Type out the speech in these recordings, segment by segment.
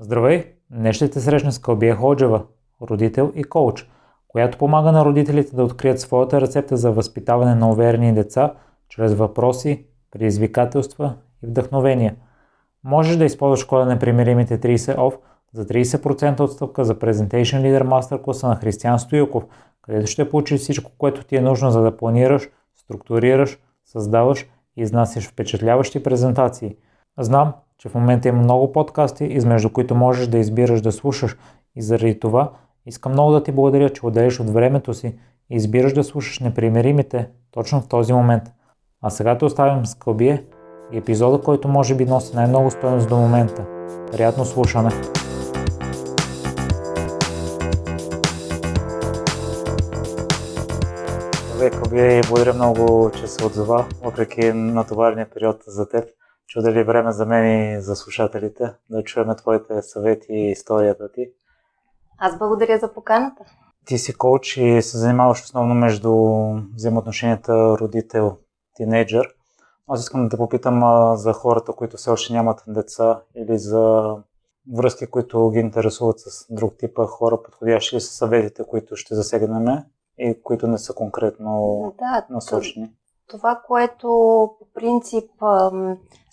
Здравей! Днес ще те срещна с Кълбия Ходжева, родител и коуч, която помага на родителите да открият своята рецепта за възпитаване на уверени деца чрез въпроси, предизвикателства и вдъхновения. Можеш да използваш кода на примиримите 30 OFF за 30% отстъпка за Presentation Leader Master класа на Християн Стоилков, където ще получиш всичко, което ти е нужно за да планираш, структурираш, създаваш и изнасяш впечатляващи презентации. Знам, че в момента има много подкасти, измежду които можеш да избираш да слушаш и заради това искам много да ти благодаря, че отделиш от времето си и избираш да слушаш непримиримите точно в този момент. А сега те оставям с Кълбие и епизода, който може би носи най-много стоеност до момента. Приятно слушане! Здравей, Кълбие, и благодаря много, че се отзова, въпреки натоварения период за теб че отдели време за мен и за слушателите, да чуем твоите съвети и историята ти. Аз благодаря за поканата. Ти си коуч и се занимаваш основно между взаимоотношенията родител-тинейджър. Аз искам да те попитам а, за хората, които все още нямат деца или за връзки, които ги интересуват с друг тип хора, подходящи ли са съветите, които ще засегнем и които не са конкретно да, насочени? Това, което по принцип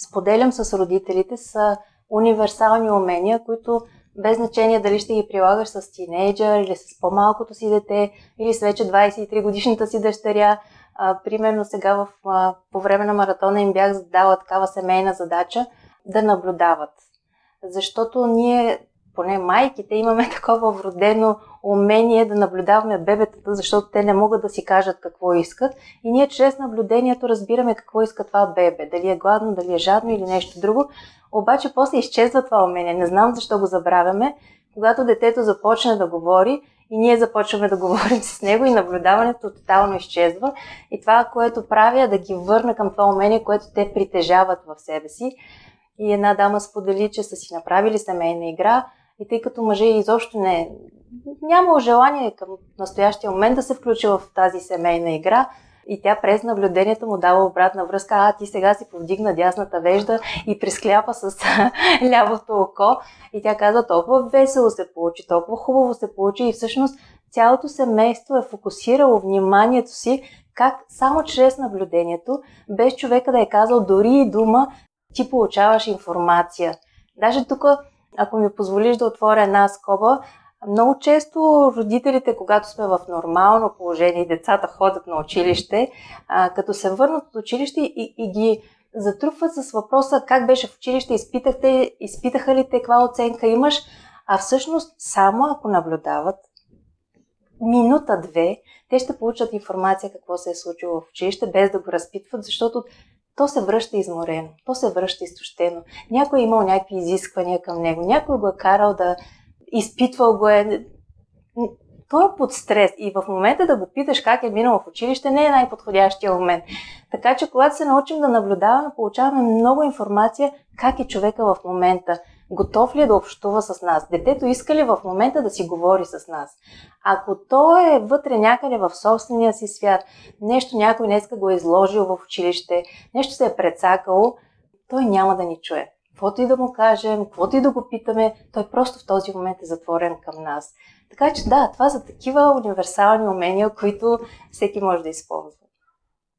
споделям с родителите, са универсални умения, които без значение дали ще ги прилагаш с тинейджър или с по-малкото си дете, или с вече 23 годишната си дъщеря. А, примерно сега в, а, по време на маратона им бях задала такава семейна задача да наблюдават. Защото ние поне майките, имаме такова вродено умение да наблюдаваме бебетата, защото те не могат да си кажат какво искат. И ние чрез наблюдението разбираме какво иска това бебе. Дали е гладно, дали е жадно или нещо друго. Обаче после изчезва това умение. Не знам защо го забравяме. Когато детето започне да говори, и ние започваме да говорим с него и наблюдаването тотално изчезва. И това, което правя, е да ги върна към това умение, което те притежават в себе си. И една дама сподели, че са си направили семейна игра, и тъй като мъже изобщо не няма желание към настоящия момент да се включи в тази семейна игра, и тя през наблюдението му дава обратна връзка, а ти сега си повдигна дясната вежда и прискляпа с лявото око. И тя казва, толкова весело се получи, толкова хубаво се получи и всъщност цялото семейство е фокусирало вниманието си как само чрез наблюдението, без човека да е казал дори и дума, ти получаваш информация. Даже тук ако ми позволиш да отворя една скоба, много често родителите, когато сме в нормално положение децата ходят на училище, а, като се върнат от училище и, и ги затрупват с въпроса как беше в училище, изпитахте, изпитаха ли те, каква оценка имаш, а всъщност само ако наблюдават минута-две, те ще получат информация какво се е случило в училище, без да го разпитват, защото то се връща изморено, то се връща изтощено. Някой е имал някакви изисквания към него, някой го е карал да изпитвал го е. Той е под стрес и в момента да го питаш как е минал в училище не е най-подходящия момент. Така че когато се научим да наблюдаваме, получаваме много информация как е човека в момента – готов ли е да общува с нас? Детето иска ли в момента да си говори с нас? Ако той е вътре някъде в собствения си свят, нещо някой днеска го е изложил в училище, нещо се е прецакало, той няма да ни чуе. Каквото и да му кажем, каквото и да го питаме, той просто в този момент е затворен към нас. Така че да, това са такива универсални умения, които всеки може да използва.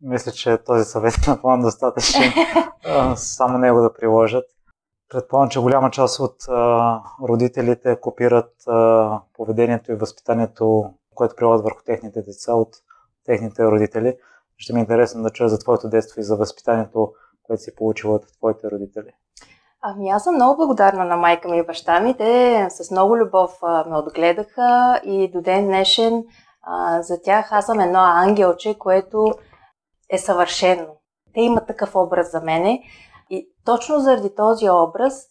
Мисля, че този съвет е напълно достатъчен. Само него да приложат. Предполагам, че голяма част от а, родителите копират а, поведението и възпитанието, което прилагат върху техните деца от техните родители. Ще ми е интересно да чуя за твоето детство и за възпитанието, което си получила от твоите родители. Ами аз съм много благодарна на майка ми и баща ми. Те с много любов а, ме отгледаха и до ден днешен а, за тях аз съм едно ангелче, което е съвършено. Те имат такъв образ за мене. И точно заради този образ,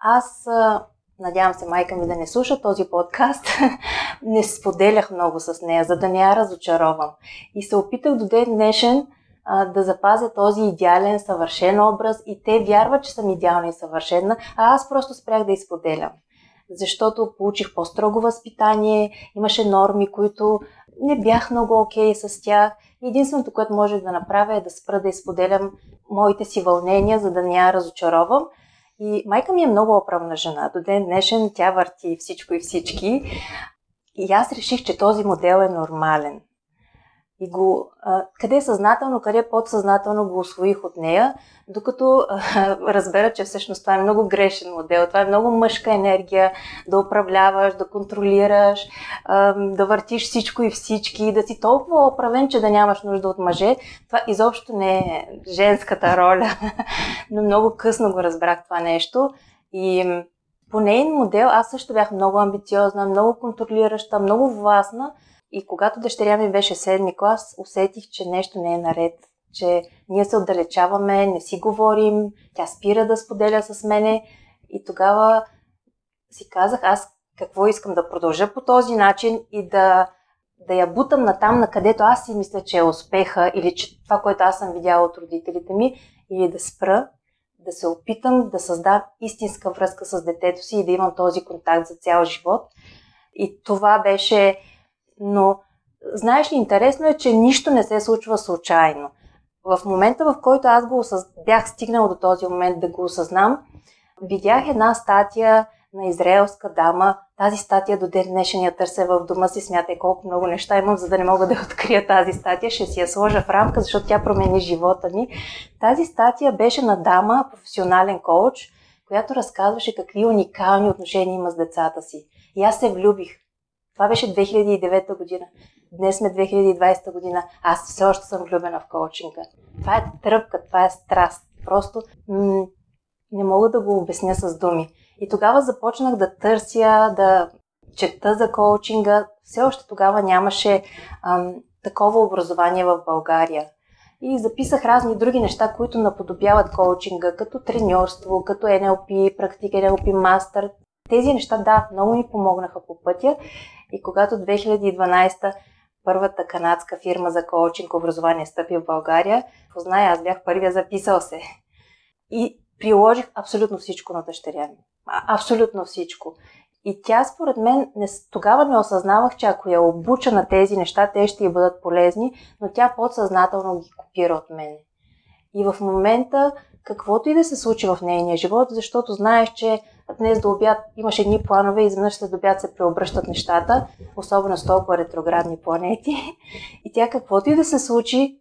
аз, надявам се майка ми да не слуша този подкаст, не споделях много с нея, за да не я разочаровам. И се опитах до ден днешен да запазя този идеален, съвършен образ и те вярват, че съм идеална и съвършена, а аз просто спрях да изподелям. Защото получих по-строго възпитание, имаше норми, които не бях много окей okay с тях. Единственото, което можех да направя е да спра да изподелям моите си вълнения, за да не я разочаровам. И майка ми е много оправна жена. До ден днешен тя върти всичко и всички. И аз реших, че този модел е нормален. И го, а, къде е съзнателно, къде е подсъзнателно го освоих от нея, докато а, разбера, че всъщност това е много грешен модел. Това е много мъжка енергия да управляваш, да контролираш, а, да въртиш всичко и всички, да си толкова оправен, че да нямаш нужда от мъже. Това изобщо не е женската роля. Но много късно го разбрах това нещо. И по нейн модел аз също бях много амбициозна, много контролираща, много властна, и когато дъщеря ми беше седми клас, усетих, че нещо не е наред, че ние се отдалечаваме, не си говорим, тя спира да споделя с мене и тогава си казах аз какво искам да продължа по този начин и да, да я бутам на там, на където аз си мисля, че е успеха или че това, което аз съм видяла от родителите ми, или да спра, да се опитам да създам истинска връзка с детето си и да имам този контакт за цял живот. И това беше но, знаеш ли, интересно е, че нищо не се случва случайно. В момента, в който аз го осъз... бях стигнала до този момент да го осъзнам, видях една статия на израелска дама. Тази статия до ден днешен я търся в дома си. Смятай колко много неща имам, за да не мога да открия тази статия. Ще си я сложа в рамка, защото тя промени живота ми. Тази статия беше на дама, професионален коуч, която разказваше какви уникални отношения има с децата си. И аз се влюбих. Това беше 2009 година. Днес сме 2020 година. Аз все още съм влюбена в коучинга. Това е тръпка, това е страст. Просто м- не мога да го обясня с думи. И тогава започнах да търся, да чета за коучинга. Все още тогава нямаше ам, такова образование в България. И записах разни други неща, които наподобяват коучинга, като треньорство, като NLP, практик NLP мастър. Тези неща, да, много ми помогнаха по пътя и когато 2012 първата канадска фирма за коучинг образование стъпи в България, позная, аз бях първия записал се. И приложих абсолютно всичко на дъщеря ми. Абсолютно всичко. И тя, според мен, не, тогава не осъзнавах, че ако я обуча на тези неща, те ще й бъдат полезни, но тя подсъзнателно ги копира от мен. И в момента, каквото и да се случи в нейния живот, защото знаеш, че днес до обяд имаш едни планове изведнъж след обяд се преобръщат нещата, особено с толкова ретроградни планети. И тя каквото и да се случи,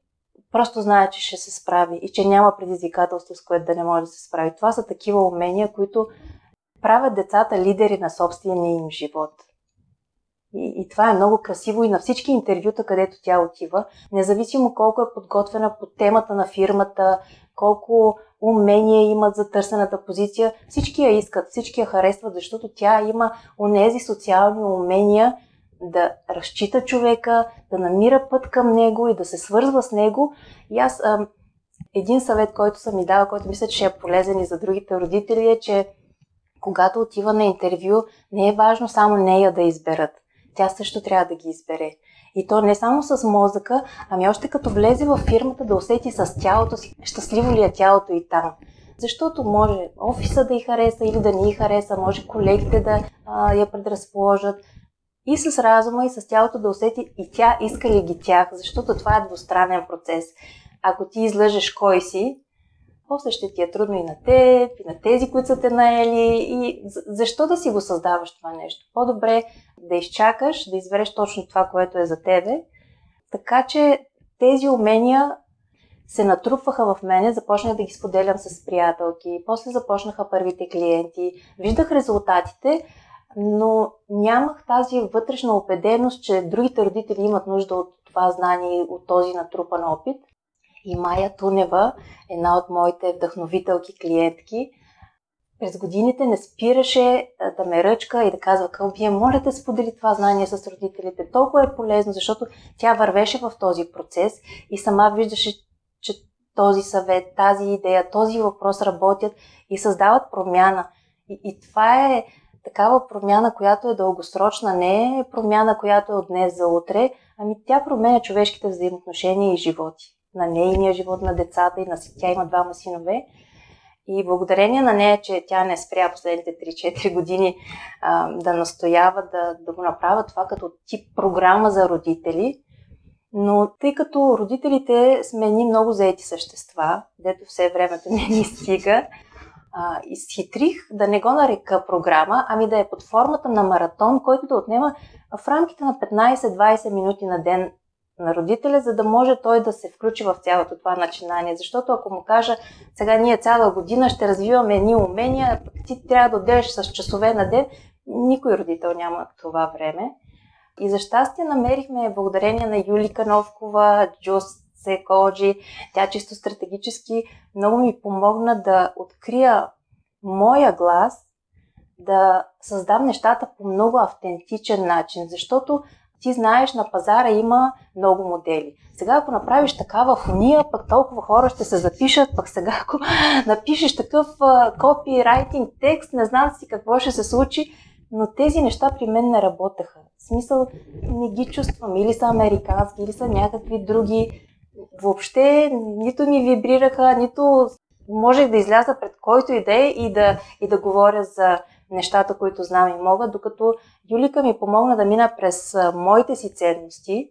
просто знае, че ще се справи и че няма предизвикателство, с което да не може да се справи. Това са такива умения, които правят децата лидери на собствения им живот. И, и това е много красиво и на всички интервюта, където тя отива, независимо колко е подготвена по темата на фирмата, колко умения имат за търсената позиция. Всички я искат, всички я харесват, защото тя има онези социални умения да разчита човека, да намира път към него и да се свързва с него. И аз а, един съвет, който съм ми дала, който мисля, че е полезен и за другите родители, е, че когато отива на интервю, не е важно само нея да изберат. Тя също трябва да ги избере. И то не само с мозъка, ами още като влезе в фирмата да усети с тялото си, щастливо ли е тялото и там. Защото може офиса да й хареса или да не й хареса, може колегите да а, я предразположат. И с разума, и с тялото да усети и тя иска ли ги тях, защото това е двустранен процес. Ако ти излъжеш кой си, после ще ти е трудно и на теб, и на тези, които са те наели. И защо да си го създаваш това нещо? По-добре да изчакаш, да избереш точно това, което е за тебе. Така че тези умения се натрупваха в мене, започнах да ги споделям с приятелки, после започнаха първите клиенти, виждах резултатите, но нямах тази вътрешна убеденост, че другите родители имат нужда от това знание, от този натрупан опит. И Майя Тунева, една от моите вдъхновителки клиентки, през годините не спираше да ме ръчка и да казва, Кълбия, моля те сподели това знание с родителите. Толкова е полезно, защото тя вървеше в този процес и сама виждаше, че този съвет, тази идея, този въпрос работят и създават промяна. И, и това е такава промяна, която е дългосрочна, не е промяна, която е от днес за утре, ами тя променя човешките взаимоотношения и животи. На нейния живот, на децата и на тя има двама синове. И благодарение на нея, че тя не спря последните 3-4 години а, да настоява да, да го направя това като тип програма за родители. Но тъй като родителите сме ни много заети същества, дето все времето не ни стига, а, изхитрих да не го нарека програма, ами да е под формата на маратон, който да отнема в рамките на 15-20 минути на ден на родителя, за да може той да се включи в цялото това начинание. Защото ако му кажа, сега ние цяла година ще развиваме едни умения, ти трябва да отделяш с часове на ден, никой родител няма това време. И за щастие намерихме благодарение на Юлика Новкова, Джус Секоджи, тя чисто стратегически много ми помогна да открия моя глас, да създам нещата по много автентичен начин, защото ти знаеш, на пазара има много модели. Сега, ако направиш такава фония, пък толкова хора ще се запишат, пък сега, ако напишеш такъв копирайтинг текст, не знам си какво ще се случи, но тези неща при мен не работеха. В смисъл, не ги чувствам. Или са американски, или са някакви други. Въобще нито ми вибрираха, нито можех да изляза пред който и да, и да говоря за нещата, които знам и мога, докато Юлика ми помогна да мина през моите си ценности,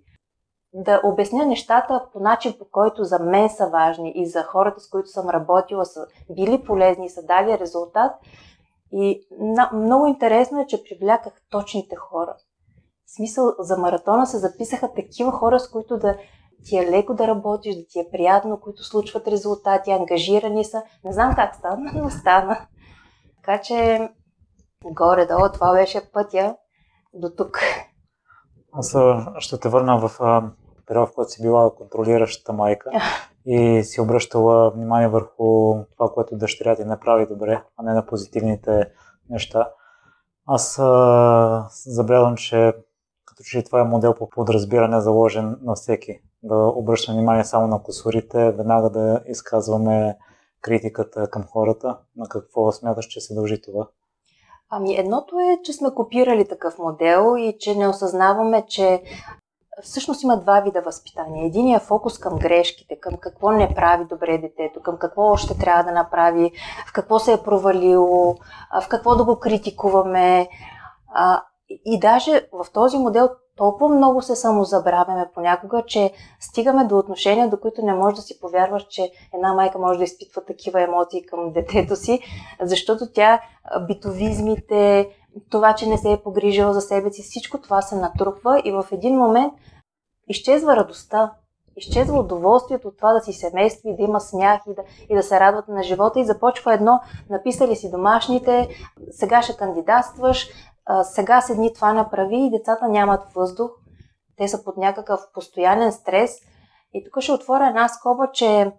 да обясня нещата по начин, по който за мен са важни и за хората, с които съм работила, са били полезни и са дали резултат. И много интересно е, че привляках точните хора. В смисъл, за маратона се записаха такива хора, с които да ти е леко да работиш, да ти е приятно, които случват резултати, ангажирани са. Не знам как стана, но стана. Така че горе-долу това беше пътя до тук. Аз ще те върна в период, в който си била контролиращата майка и си обръщала внимание върху това, което дъщеря ти направи добре, а не на позитивните неща. Аз забелявам, че като че това е модел по подразбиране заложен на всеки. Да обръща внимание само на косурите, веднага да изказваме критиката към хората. На какво смяташ, че се дължи това? Ами едното е, че сме копирали такъв модел и че не осъзнаваме, че всъщност има два вида възпитание. Единият е фокус към грешките, към какво не прави добре детето, към какво още трябва да направи, в какво се е провалило, в какво да го критикуваме. И даже в този модел толкова много се самозабравяме понякога, че стигаме до отношения, до които не можеш да си повярваш, че една майка може да изпитва такива емоции към детето си, защото тя битовизмите, това, че не се е погрижила за себе си, всичко това се натрупва и в един момент изчезва радостта, изчезва удоволствието от това да си семейство и да има смях и да, и да се радвате на живота и започва едно, написали си домашните, сега ще кандидатстваш, сега седни това направи и децата нямат въздух, те са под някакъв постоянен стрес. И тук ще отворя една скоба, че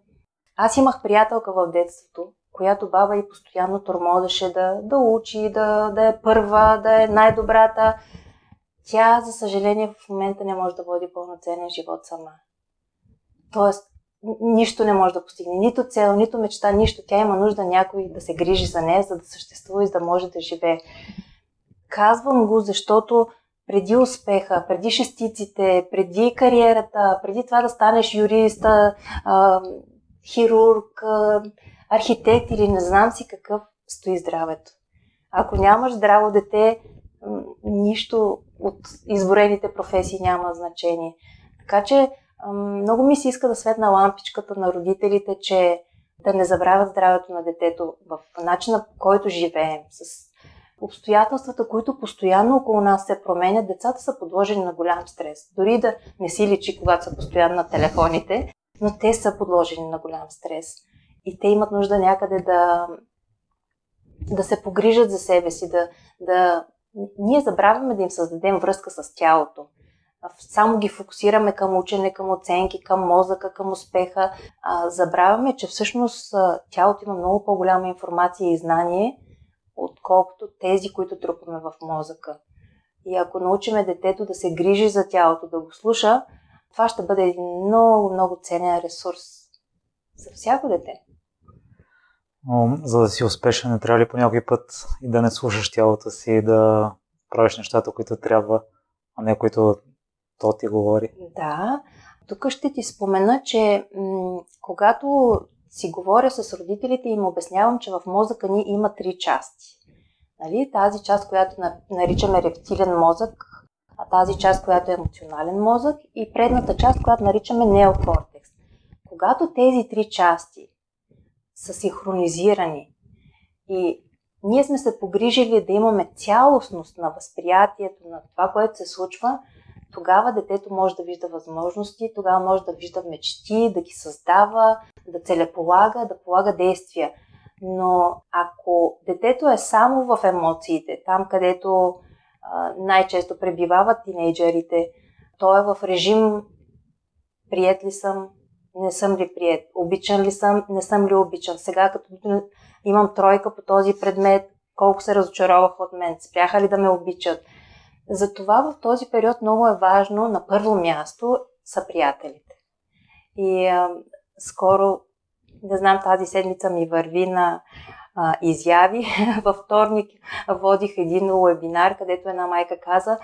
аз имах приятелка в детството, която баба и постоянно тормозеше да, да учи, да, да е първа, да е най-добрата. Тя, за съжаление, в момента не може да води пълноценен живот сама. Тоест, нищо не може да постигне. Нито цел, нито мечта, нищо. Тя има нужда някой да се грижи за нея, за да съществува и за да може да живее. Казвам го, защото преди успеха, преди шестиците, преди кариерата, преди това да станеш юрист, хирург, архитект или не знам си какъв стои здравето. Ако нямаш здраво дете, нищо от изборените професии няма значение. Така че много ми се иска да светна лампичката на родителите, че да не забравят здравето на детето в начина по който живеем, с обстоятелствата, които постоянно около нас се променят, децата са подложени на голям стрес. Дори да не си личи, когато са постоянно на телефоните, но те са подложени на голям стрес. И те имат нужда някъде да, да се погрижат за себе си, да, да... Ние забравяме да им създадем връзка с тялото. Само ги фокусираме към учене, към оценки, към мозъка, към успеха. забравяме, че всъщност тялото има много по-голяма информация и знание отколкото тези, които трупаме в мозъка. И ако научиме детето да се грижи за тялото, да го слуша, това ще бъде един много, много ценен ресурс за всяко дете. Но, за да си успешен, не трябва ли по някой път и да не слушаш тялото си и да правиш нещата, които трябва, а не които то ти говори? Да. Тук ще ти спомена, че м- когато си говоря с родителите и им обяснявам, че в мозъка ни има три части. Нали? Тази част, която наричаме рептилен мозък, а тази част, която е емоционален мозък и предната част, която наричаме неокортекс. Когато тези три части са синхронизирани И ние сме се погрижили да имаме цялостност на възприятието на това, което се случва, тогава детето може да вижда възможности, тогава може да вижда мечти, да ги създава, да целеполага, да полага действия. Но ако детето е само в емоциите, там където а, най-често пребивават тинейджерите, то е в режим прият ли съм, не съм ли прият, обичан ли съм, не съм ли обичан. Сега като имам тройка по този предмет, колко се разочароваха от мен, спряха ли да ме обичат. Затова в този период много е важно на първо място са приятелите. И а, скоро, не знам, тази седмица ми върви на а, изяви. Във вторник водих един вебинар, където една майка каза,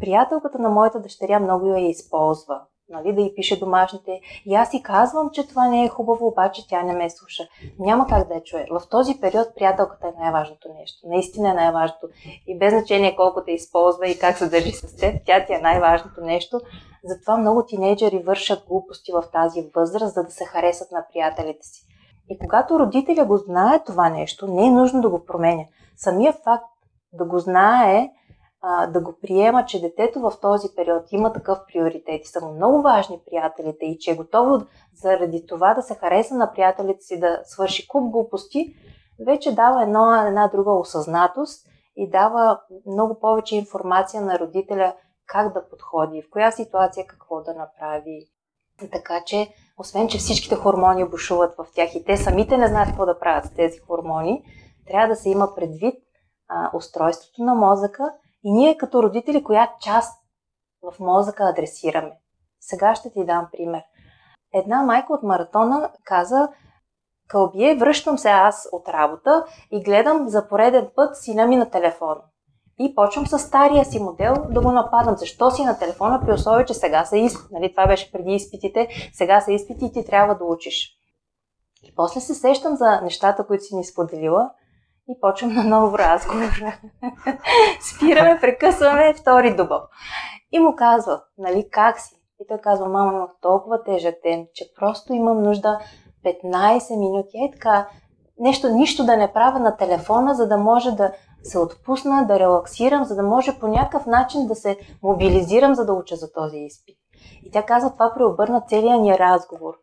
приятелката на моята дъщеря много я използва нали, да й пише домашните. И аз си казвам, че това не е хубаво, обаче тя не ме слуша. Няма как да я чуе. В този период приятелката е най-важното нещо. Наистина е най-важното. И без значение колко те използва и как се държи с теб, тя ти е най-важното нещо. Затова много тинейджери вършат глупости в тази възраст, за да се харесат на приятелите си. И когато родителя го знае това нещо, не е нужно да го променя. Самия факт да го знае да го приема, че детето в този период има такъв приоритет и са му много важни приятелите и че е готово заради това да се хареса на приятелите си, да свърши куп глупости, вече дава едно, една друга осъзнатост и дава много повече информация на родителя как да подходи, в коя ситуация какво да направи. Така че, освен че всичките хормони бушуват в тях и те самите не знаят какво да правят с тези хормони, трябва да се има предвид а, устройството на мозъка и ние като родители, коя част в мозъка адресираме. Сега ще ти дам пример. Една майка от маратона каза, Кълбие, връщам се аз от работа и гледам за пореден път сина ми на телефона. И почвам с стария си модел да го нападам. Защо си на телефона, при условие, че сега са изпити. Нали, това беше преди изпитите, сега са изпити и ти трябва да учиш. И после се сещам за нещата, които си ни споделила и почвам на нов разговор. Спираме, прекъсваме втори дубъл. И му казва, нали, как си? И той казва, мама, имах толкова тежък ден, че просто имам нужда 15 минути. Е така, нещо, нищо да не правя на телефона, за да може да се отпусна, да релаксирам, за да може по някакъв начин да се мобилизирам, за да уча за този изпит. И тя казва, това преобърна целия ни разговор.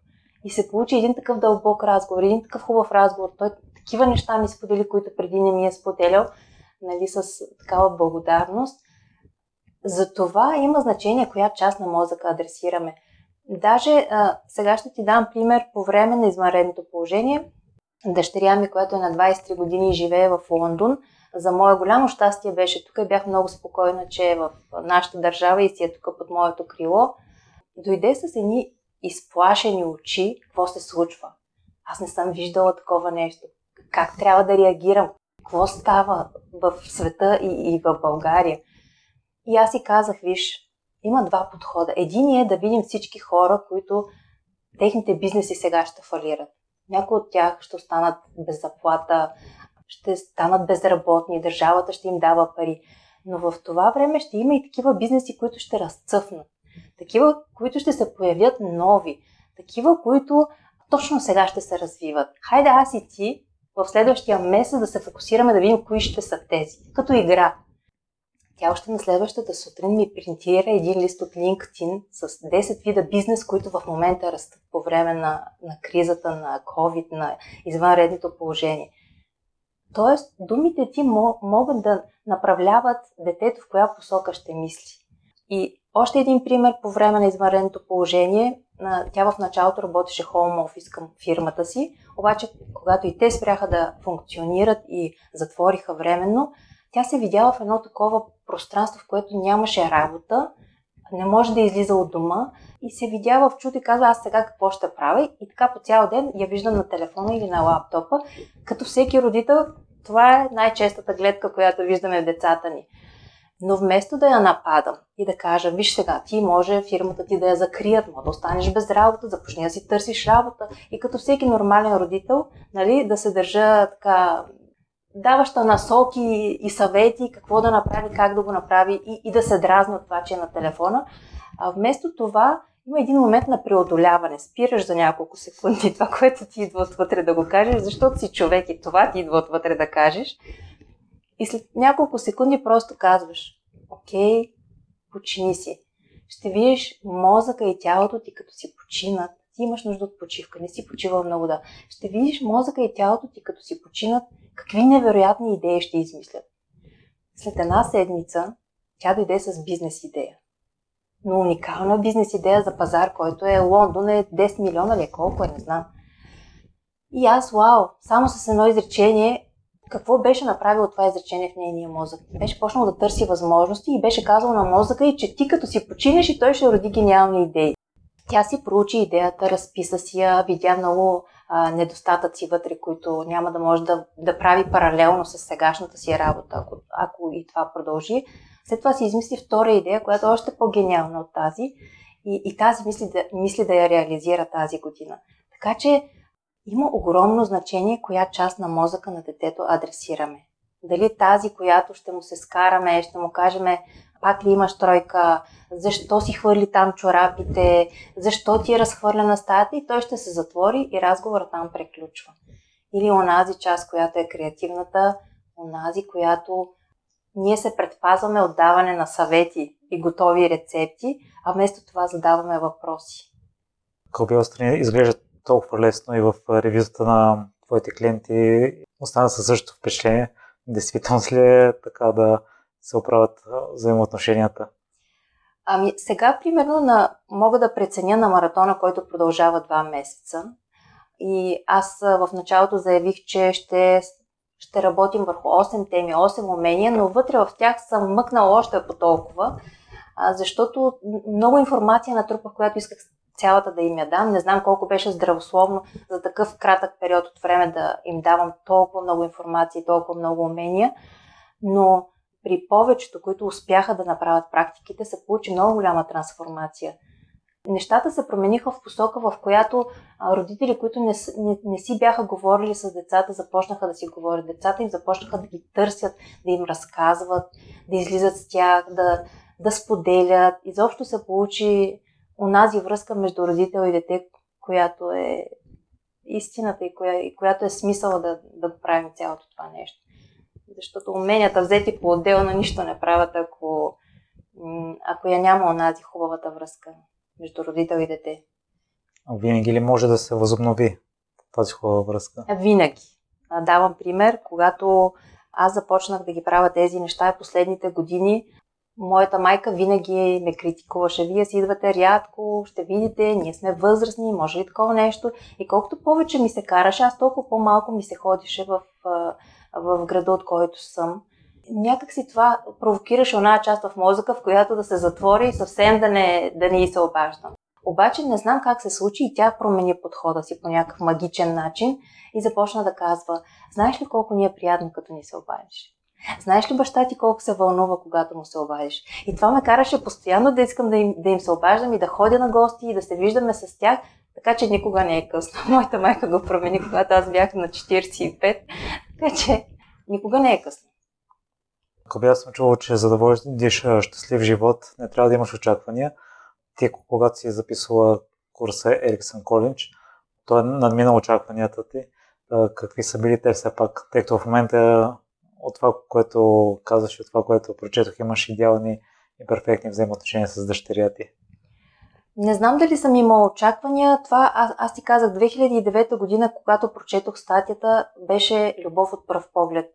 И се получи един такъв дълбок разговор, един такъв хубав разговор. Той такива неща ми сподели, които преди не ми е споделял, нали, с такава благодарност. За това има значение коя част на мозъка адресираме. Даже а, сега ще ти дам пример по време на извънредното положение. Дъщеря ми, която е на 23 години и живее в Лондон, за мое голямо щастие беше тук и бях много спокойна, че е в нашата държава и си е тук под моето крило. Дойде с едни изплашени очи, какво се случва. Аз не съм виждала такова нещо как трябва да реагирам, какво става в света и, и в България. И аз си казах, виж, има два подхода. Един е да видим всички хора, които техните бизнеси сега ще фалират. Някои от тях ще останат без заплата, ще станат безработни, държавата ще им дава пари. Но в това време ще има и такива бизнеси, които ще разцъфнат. Такива, които ще се появят нови. Такива, които точно сега ще се развиват. Хайде аз и ти в следващия месец да се фокусираме да видим кои ще са тези. Като игра. Тя още на следващата сутрин ми принтира един лист от LinkedIn с 10 вида бизнес, които в момента растат по време на, на кризата, на COVID, на извънредното положение. Тоест, думите ти могат да направляват детето в коя посока ще мисли. И още един пример по време на извънредното положение. Тя в началото работеше home office към фирмата си, обаче когато и те спряха да функционират и затвориха временно, тя се видяла в едно такова пространство, в което нямаше работа, не може да излиза от дома и се видява в чудо и казва аз сега какво ще правя и така по цял ден я виждам на телефона или на лаптопа, като всеки родител това е най-честата гледка, която виждаме в децата ни. Но вместо да я нападам и да кажа, виж сега, ти може фирмата ти да я закрият, може да останеш без работа, започни да си търсиш работа и като всеки нормален родител, нали, да се държа така даваща насоки и съвети какво да направи, как да го направи и, и да се дразни от това, че е на телефона. А вместо това има един момент на преодоляване. Спираш за няколко секунди това, което ти идва отвътре да го кажеш, защото си човек и това ти идва отвътре да кажеш. И след няколко секунди просто казваш, окей, почини си. Ще видиш мозъка и тялото ти като си починат. Ти имаш нужда от почивка, не си почивал много да. Ще видиш мозъка и тялото ти като си починат, какви невероятни идеи ще измислят. След една седмица тя дойде с бизнес идея. Но уникална бизнес идея за пазар, който е Лондон, е 10 милиона ли е, колко е, не знам. И аз, вау, само с едно изречение, какво беше направило това изречение в нейния мозък? Беше почнал да търси възможности и беше казал на мозъка и че ти като си починеш и той ще роди гениални идеи. Тя си проучи идеята, разписа си я, видя много а, недостатъци вътре, които няма да може да, да прави паралелно с сегашната си работа, ако, ако и това продължи. След това си измисли втора идея, която е още по-гениална от тази и, и тази мисли да, мисли да я реализира тази година. Така че има огромно значение коя част на мозъка на детето адресираме. Дали тази, която ще му се скараме, ще му кажем пак ли имаш тройка, защо си хвърли там чорапите, защо ти е разхвърлена стаята и той ще се затвори и разговорът там приключва. Или онази част, която е креативната, онази, която ние се предпазваме от даване на съвети и готови рецепти, а вместо това задаваме въпроси. Кълбела страни изглежда толкова лесно и в ревизата на твоите клиенти остана със същото впечатление. Действително ли е така да се оправят взаимоотношенията? Ами сега, примерно, на, мога да преценя на маратона, който продължава два месеца. И аз в началото заявих, че ще, ще работим върху 8 теми, 8 умения, но вътре в тях съм мъкнала още по толкова, защото много информация на трупа, която исках цялата да им я дам. Не знам колко беше здравословно за такъв кратък период от време да им давам толкова много информация и толкова много умения, но при повечето, които успяха да направят практиките, се получи много голяма трансформация. Нещата се промениха в посока, в която родители, които не, не, не си бяха говорили с децата, започнаха да си говорят. Децата им започнаха да ги търсят, да им разказват, да излизат с тях, да, да споделят. Изобщо се получи онази връзка между родител и дете, която е истината и, коя, и която е смисъла да, да правим цялото това нещо. Защото уменията взети по-отделно нищо не правят, ако, ако я няма онази хубавата връзка между родител и дете. А винаги ли може да се възобнови тази хубава връзка? Винаги. Давам пример, когато аз започнах да ги правя тези неща последните години, моята майка винаги ме критикуваше. Вие си идвате рядко, ще видите, ние сме възрастни, може ли такова нещо. И колкото повече ми се караше, аз толкова по-малко ми се ходише в, в града, от който съм. Някак си това провокираше една част в мозъка, в която да се затвори и съвсем да не, да не и се обаждам. Обаче не знам как се случи и тя промени подхода си по някакъв магичен начин и започна да казва, знаеш ли колко ни е приятно, като ни се обадиш? Знаеш ли баща ти колко се вълнува, когато му се обадиш? И това ме караше постоянно да искам да им, да им се обаждам и да ходя на гости и да се виждаме с тях, така че никога не е късно. Моята майка го промени, когато аз бях на 45, така че никога не е късно. Ако аз съм чувал, че за да водиш щастлив живот, не трябва да имаш очаквания. Ти, когато си записала курса Ериксън Колледж, той е надминал очакванията ти. Какви са били те все пак, тъй като в момента от това, което казваш от това, което прочетох, имаш идеални и перфектни взаимоотношения с дъщеря ти. Не знам дали съм имала очаквания. Това аз, аз ти казах 2009 година, когато прочетох статията, беше любов от пръв поглед.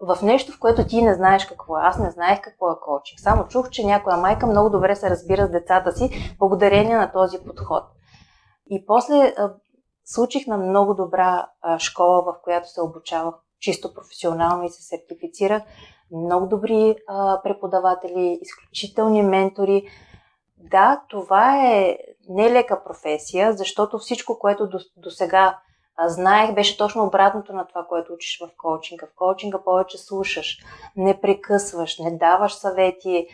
В нещо, в което ти не знаеш какво е. Аз не знаех какво е коучинг. Само чух, че някоя майка много добре се разбира с децата си, благодарение на този подход. И после случих на много добра школа, в която се обучавах чисто професионално и се сертифицирах. Много добри а, преподаватели, изключителни ментори. Да, това е нелека професия, защото всичко, което до, до сега знаех, беше точно обратното на това, което учиш в коучинга. В коучинга повече слушаш, не прекъсваш, не даваш съвети,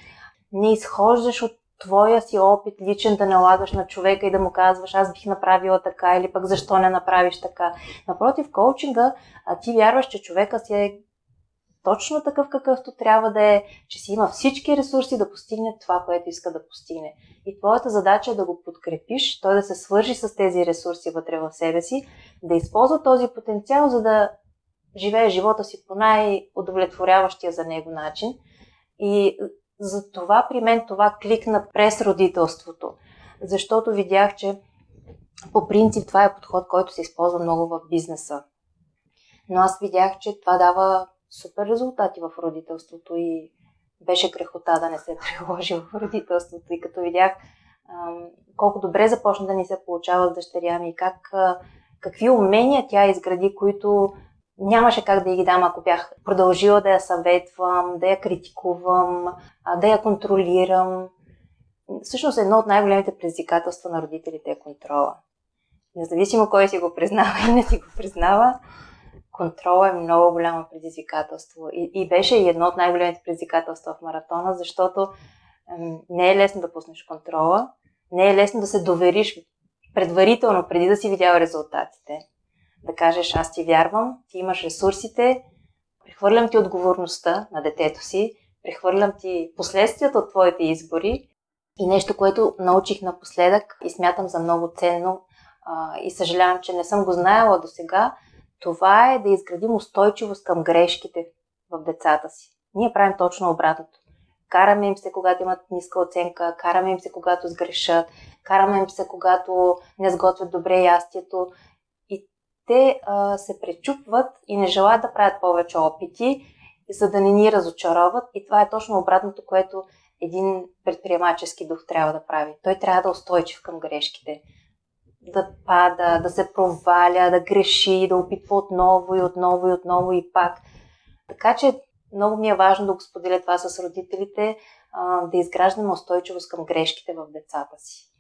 не изхождаш от твоя си опит личен да налагаш на човека и да му казваш аз бих направила така или пък защо не направиш така. Напротив, коучинга, а ти вярваш, че човека си е точно такъв какъвто трябва да е, че си има всички ресурси да постигне това, което иска да постигне. И твоята задача е да го подкрепиш, той да се свържи с тези ресурси вътре в себе си, да използва този потенциал, за да живее живота си по най-удовлетворяващия за него начин. И за това при мен това кликна през родителството, защото видях, че по принцип това е подход, който се използва много в бизнеса. Но аз видях, че това дава супер резултати в родителството и беше крехота да не се приложи в родителството. И като видях колко добре започна да ни се получава с дъщеря ми, как, какви умения тя изгради, които нямаше как да ги дам, ако бях продължила да я съветвам, да я критикувам, да я контролирам. Всъщност едно от най-големите предизвикателства на родителите е контрола. Независимо кой си го признава или не си го признава, контрол е много голямо предизвикателство. И, и беше и едно от най-големите предизвикателства в маратона, защото ем, не е лесно да пуснеш контрола, не е лесно да се довериш предварително, преди да си видял резултатите. Да кажеш, аз ти вярвам, ти имаш ресурсите, прехвърлям ти отговорността на детето си, прехвърлям ти последствията от твоите избори и нещо, което научих напоследък и смятам за много ценно а, и съжалявам, че не съм го знаела до сега, това е да изградим устойчивост към грешките в децата си. Ние правим точно обратното. Караме им се, когато имат ниска оценка, караме им се, когато сгрешат, караме им се, когато не сготвят добре ястието. Те а, се пречупват и не желаят да правят повече опити, за да не ни разочароват. И това е точно обратното, което един предприемачески дух трябва да прави. Той трябва да е устойчив към грешките да пада, да се проваля, да греши, да опитва отново и отново и отново и пак. Така че много ми е важно да го споделя това с родителите, да изграждаме устойчивост към грешките в децата си.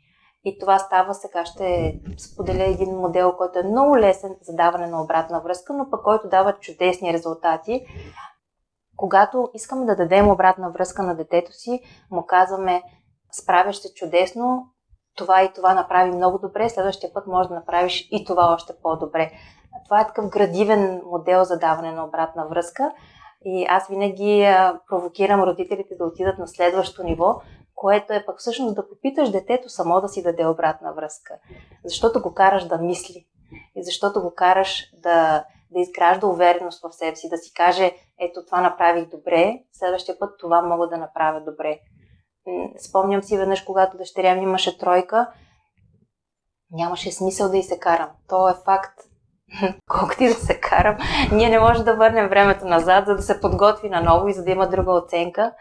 И това става сега. Ще споделя един модел, който е много лесен за даване на обратна връзка, но пък който дава чудесни резултати. Когато искаме да дадем обратна връзка на детето си, му казваме справяш се чудесно, това и това направи много добре, следващия път може да направиш и това още по-добре. Това е такъв градивен модел за даване на обратна връзка и аз винаги провокирам родителите да отидат на следващо ниво, което е пък всъщност да попиташ детето само да си даде обратна връзка. Защото го караш да мисли и защото го караш да, да изгражда увереност в себе си, да си каже, ето това направих добре, следващия път това мога да направя добре. Спомням си веднъж, когато дъщеря ми имаше тройка, нямаше смисъл да й се карам. То е факт. Колкото и да се карам, ние не можем да върнем времето назад, за да се подготви на ново и за да има друга оценка.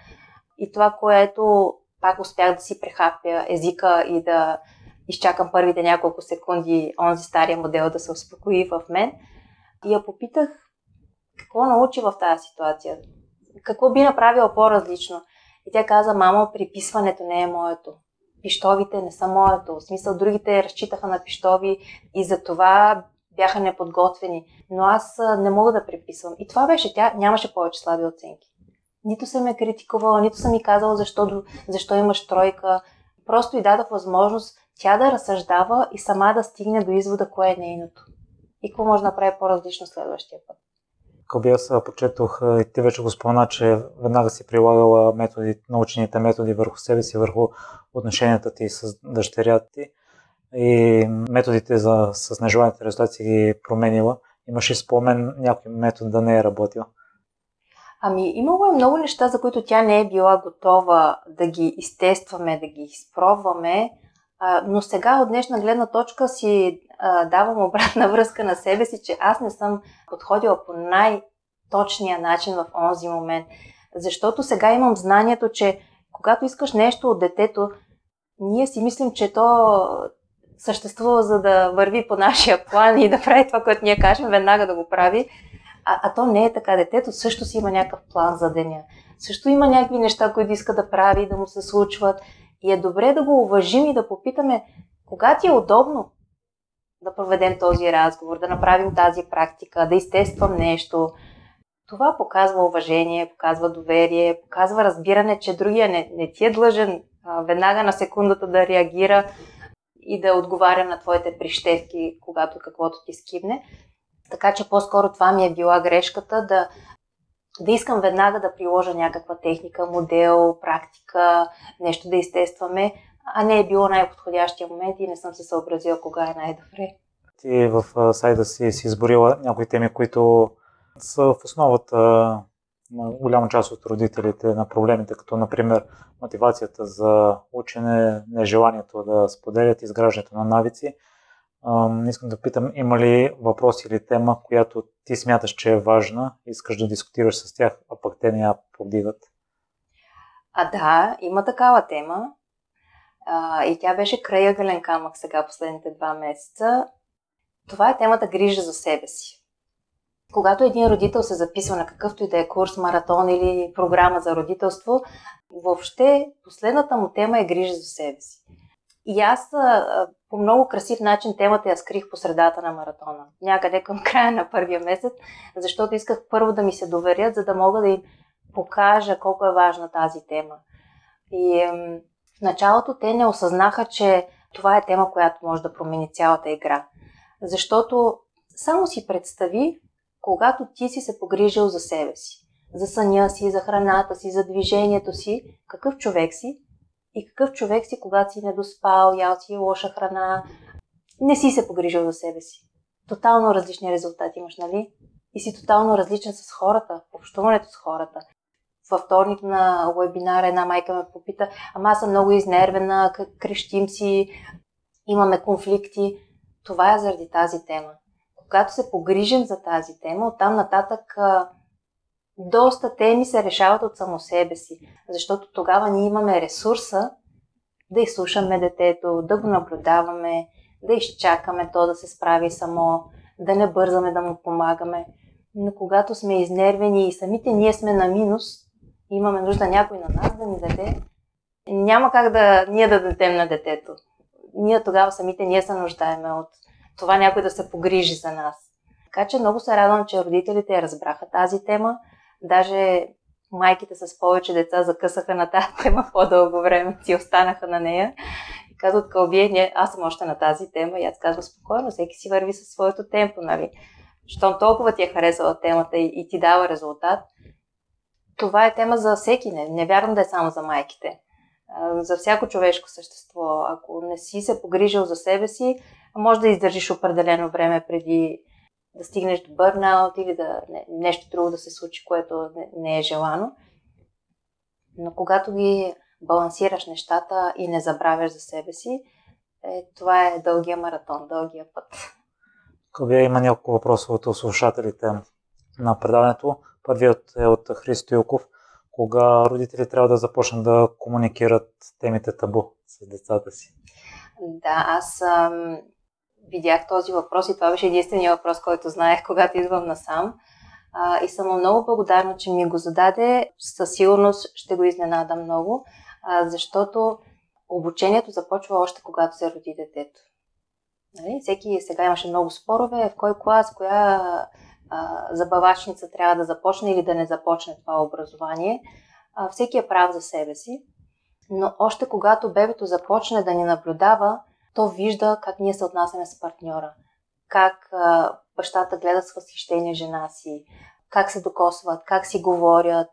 И това, което пак успях да си прехапя езика и да изчакам първите няколко секунди онзи стария модел да се успокои в мен. И я попитах какво научи в тази ситуация. Какво би направила по-различно? И тя каза, мамо, приписването не е моето. Пищовите не са моето. В смисъл, другите разчитаха на пищови и за това бяха неподготвени. Но аз не мога да приписвам. И това беше, тя нямаше повече слаби оценки. Нито съм ме критикувала, нито съм ми казала защо, защо имаш тройка. Просто и дадах възможност тя да разсъждава и сама да стигне до извода кое е нейното. И какво може да направи по-различно следващия път. Коби аз прочетох и ти вече го спомена, че веднага си прилагала методи, научените методи върху себе си, върху отношенията ти с дъщерята ти и методите за, с нежеланите резултати ги променила. Имаш ли спомен някой метод да не е работил? Ами, имало е много неща, за които тя не е била готова да ги изтестваме, да ги изпробваме, но сега от днешна гледна точка си а, давам обратна връзка на себе си, че аз не съм подходила по най-точния начин в онзи момент. Защото сега имам знанието, че когато искаш нещо от детето, ние си мислим, че то съществува за да върви по нашия план и да прави това, което ние кажем, веднага да го прави. А, а то не е така. Детето също си има някакъв план за деня. Също има някакви неща, които иска да прави, да му се случват. И е добре да го уважим и да попитаме, кога ти е удобно да проведем този разговор, да направим тази практика, да изтествам нещо. Това показва уважение, показва доверие, показва разбиране, че другия не, не ти е длъжен а, веднага на секундата да реагира и да отговаря на твоите прищевки, когато каквото ти скибне. Така че по-скоро това ми е била грешката да да искам веднага да приложа някаква техника, модел, практика, нещо да изтестваме, а не е било най-подходящия момент и не съм се съобразила кога е най-добре. Ти в сайта си си изборила някои теми, които са в основата на голяма част от родителите на проблемите, като например мотивацията за учене, нежеланието да споделят изграждането на навици. Искам да питам, има ли въпрос или тема, която ти смяташ, че е важна, искаш да дискутираш с тях, а пък те не я повдигат? А да, има такава тема. А, и тя беше краягален камък сега последните два месеца. Това е темата грижа за себе си. Когато един родител се записва на какъвто и да е курс, маратон или програма за родителство, въобще последната му тема е грижа за себе си. И аз по много красив начин темата я скрих по средата на маратона, някъде към края на първия месец, защото исках първо да ми се доверят, за да мога да им покажа колко е важна тази тема. И в началото те не осъзнаха, че това е тема, която може да промени цялата игра. Защото само си представи, когато ти си се погрижил за себе си, за съня си, за храната си, за движението си, какъв човек си и какъв човек си, когато си недоспал, ял си лоша храна, не си се погрижил за себе си. Тотално различни резултати имаш, нали? И си тотално различен с хората, общуването с хората. Във вторник на вебинара една майка ме попита, ама аз съм много изнервена, крещим си, имаме конфликти. Това е заради тази тема. Когато се погрижим за тази тема, оттам нататък доста теми се решават от само себе си, защото тогава ние имаме ресурса да изслушаме детето, да го наблюдаваме, да изчакаме то да се справи само, да не бързаме да му помагаме. Но когато сме изнервени и самите ние сме на минус, имаме нужда някой на нас да ни даде, няма как да ние да дадем на детето. Ние тогава самите ние се нуждаеме от това някой да се погрижи за нас. Така че много се радвам, че родителите разбраха тази тема Даже майките с повече деца закъсаха на тази тема по-дълго време, си останаха на нея. И казват, Кълбие, аз съм още на тази тема. И аз казвам, спокойно, всеки си върви със своето темпо, нали? Щом толкова ти е харесала темата и, и ти дава резултат, това е тема за всеки. Не, не вярвам да е само за майките. За всяко човешко същество. Ако не си се погрижил за себе си, може да издържиш определено време преди да стигнеш до бърнаут или да, не, нещо друго да се случи, което не, не е желано. Но когато ги балансираш нещата и не забравяш за себе си, е, това е дългия маратон, дългия път. Вие има няколко въпроса от слушателите на предаването. Първият е от Христо Юков. Кога родители трябва да започнат да комуникират темите табу с децата си? Да, аз ам, видях този въпрос и това беше единствения въпрос, който знаех, когато идвам насам. А, и съм много благодарна, че ми го зададе. Със сигурност ще го изненада много, а, защото обучението започва още когато се роди детето. Нали? Всеки сега имаше много спорове в кой клас, коя а, забавачница трябва да започне или да не започне това образование. А, всеки е прав за себе си. Но още когато бебето започне да ни наблюдава, то вижда как ние се отнасяме с партньора, как а, бащата гледа с възхищение жена си, как се докосват, как си говорят.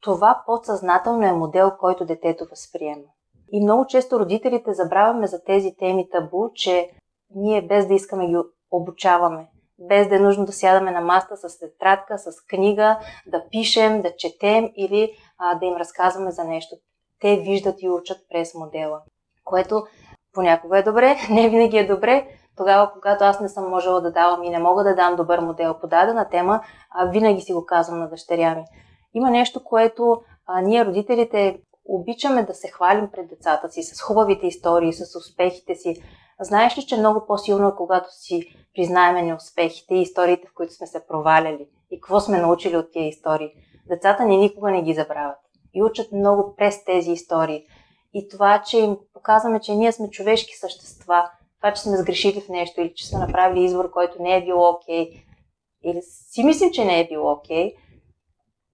Това подсъзнателно е модел, който детето възприема. И много често родителите забравяме за тези теми табу, че ние без да искаме ги обучаваме. Без да е нужно да сядаме на маста с тетрадка, с книга, да пишем, да четем или а, да им разказваме за нещо. Те виждат и учат през модела, което понякога е добре, не винаги е добре. Тогава, когато аз не съм можела да давам и не мога да дам добър модел по дадена тема, а винаги си го казвам на дъщеря ми. Има нещо, което а, ние родителите обичаме да се хвалим пред децата си с хубавите истории, с успехите си. Знаеш ли, че много по-силно е, когато си признаеме неуспехите и историите, в които сме се проваляли и какво сме научили от тези истории. Децата ни никога не ги забравят и учат много през тези истории и това, че им показваме, че ние сме човешки същества, това, че сме сгрешили в нещо или че сме направили избор, който не е бил окей, okay, или си мислим, че не е бил окей, okay,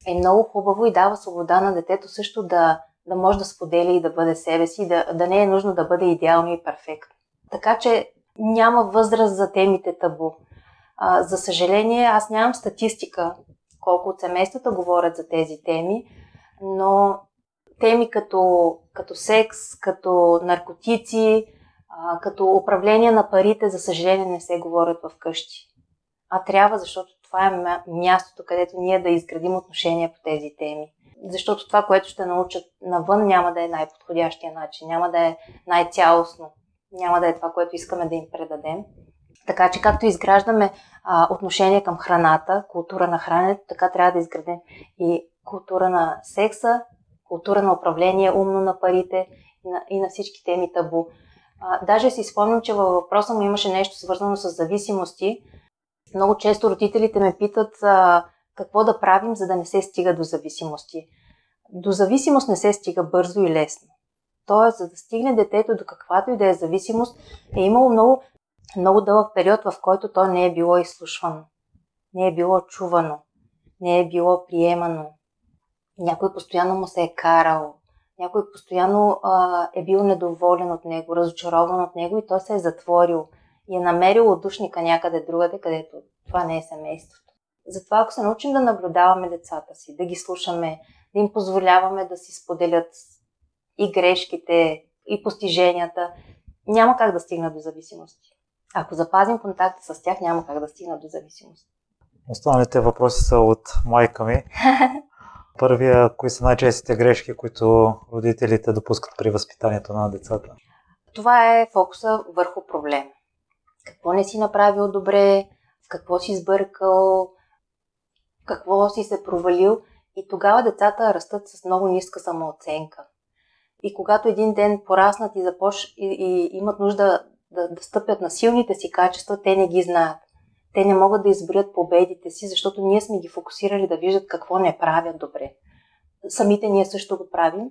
е много хубаво и дава свобода на детето също да, да може да споделя и да бъде себе си, да, да не е нужно да бъде идеално и перфектно. Така че няма възраст за темите табу. А, за съжаление, аз нямам статистика колко от семействата говорят за тези теми, но теми като, като секс, като наркотици, а, като управление на парите, за съжаление, не се говорят в къщи. А трябва, защото това е мястото, където ние да изградим отношения по тези теми. Защото това, което ще научат навън, няма да е най-подходящия начин, няма да е най-цялостно, няма да е това, което искаме да им предадем. Така че както изграждаме а, отношение към храната, култура на храненето, така трябва да изградим и култура на секса, култура на управление, умно на парите и на, и на всички теми табу. А, даже си спомням, че във въпроса му имаше нещо свързано с зависимости. Много често родителите ме питат а, какво да правим, за да не се стига до зависимости. До зависимост не се стига бързо и лесно. Тоест, за да стигне детето до каквато и да е зависимост, е имало много, много дълъг период, в който то не е било изслушвано, не е било чувано, не е било приемано. Някой постоянно му се е карал, някой постоянно а, е бил недоволен от него, разочарован от него и той се е затворил и е намерил отдушника някъде другаде, където това не е семейството. Затова ако се научим да наблюдаваме децата си, да ги слушаме, да им позволяваме да си споделят и грешките, и постиженията, няма как да стигнат до зависимости. Ако запазим контакта с тях, няма как да стигнат до зависимост. Останалите въпроси са от майка ми. Първия, кои са най-честите грешки, които родителите допускат при възпитанието на децата? Това е фокуса върху проблем. Какво не си направил добре, в какво си сбъркал, какво си се провалил и тогава децата растат с много ниска самооценка. И когато един ден пораснат и, започ... и, и имат нужда да, да стъпят на силните си качества, те не ги знаят. Те не могат да изброят победите си, защото ние сме ги фокусирали да виждат какво не правят добре. Самите ние също го правим.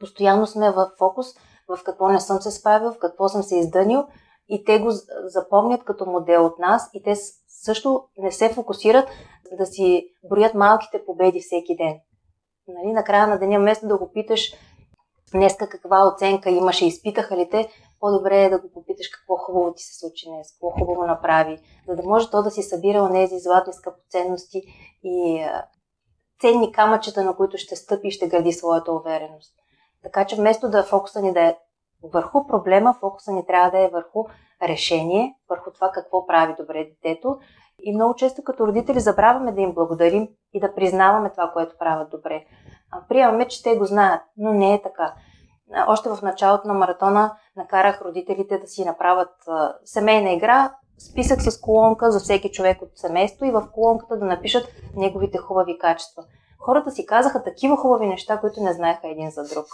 Постоянно сме в фокус в какво не съм се справил, в какво съм се издънил и те го запомнят като модел от нас и те също не се фокусират да си броят малките победи всеки ден. Нали, накрая на деня, вместо да го питаш днеска каква оценка имаше, изпитаха ли те, по-добре е да го попиташ какво хубаво ти се случи днес, какво хубаво направи, за да може то да си събира онези златни скъпоценности и ценни камъчета, на които ще стъпи и ще гради своята увереност. Така че вместо да фокуса ни да е върху проблема, фокуса ни трябва да е върху решение, върху това какво прави добре детето. И много често като родители забравяме да им благодарим и да признаваме това, което правят добре. Приемаме, че те го знаят, но не е така. Още в началото на маратона накарах родителите да си направят семейна игра, списък с колонка за всеки човек от семейство и в колонката да напишат неговите хубави качества. Хората си казаха такива хубави неща, които не знаеха един за друг.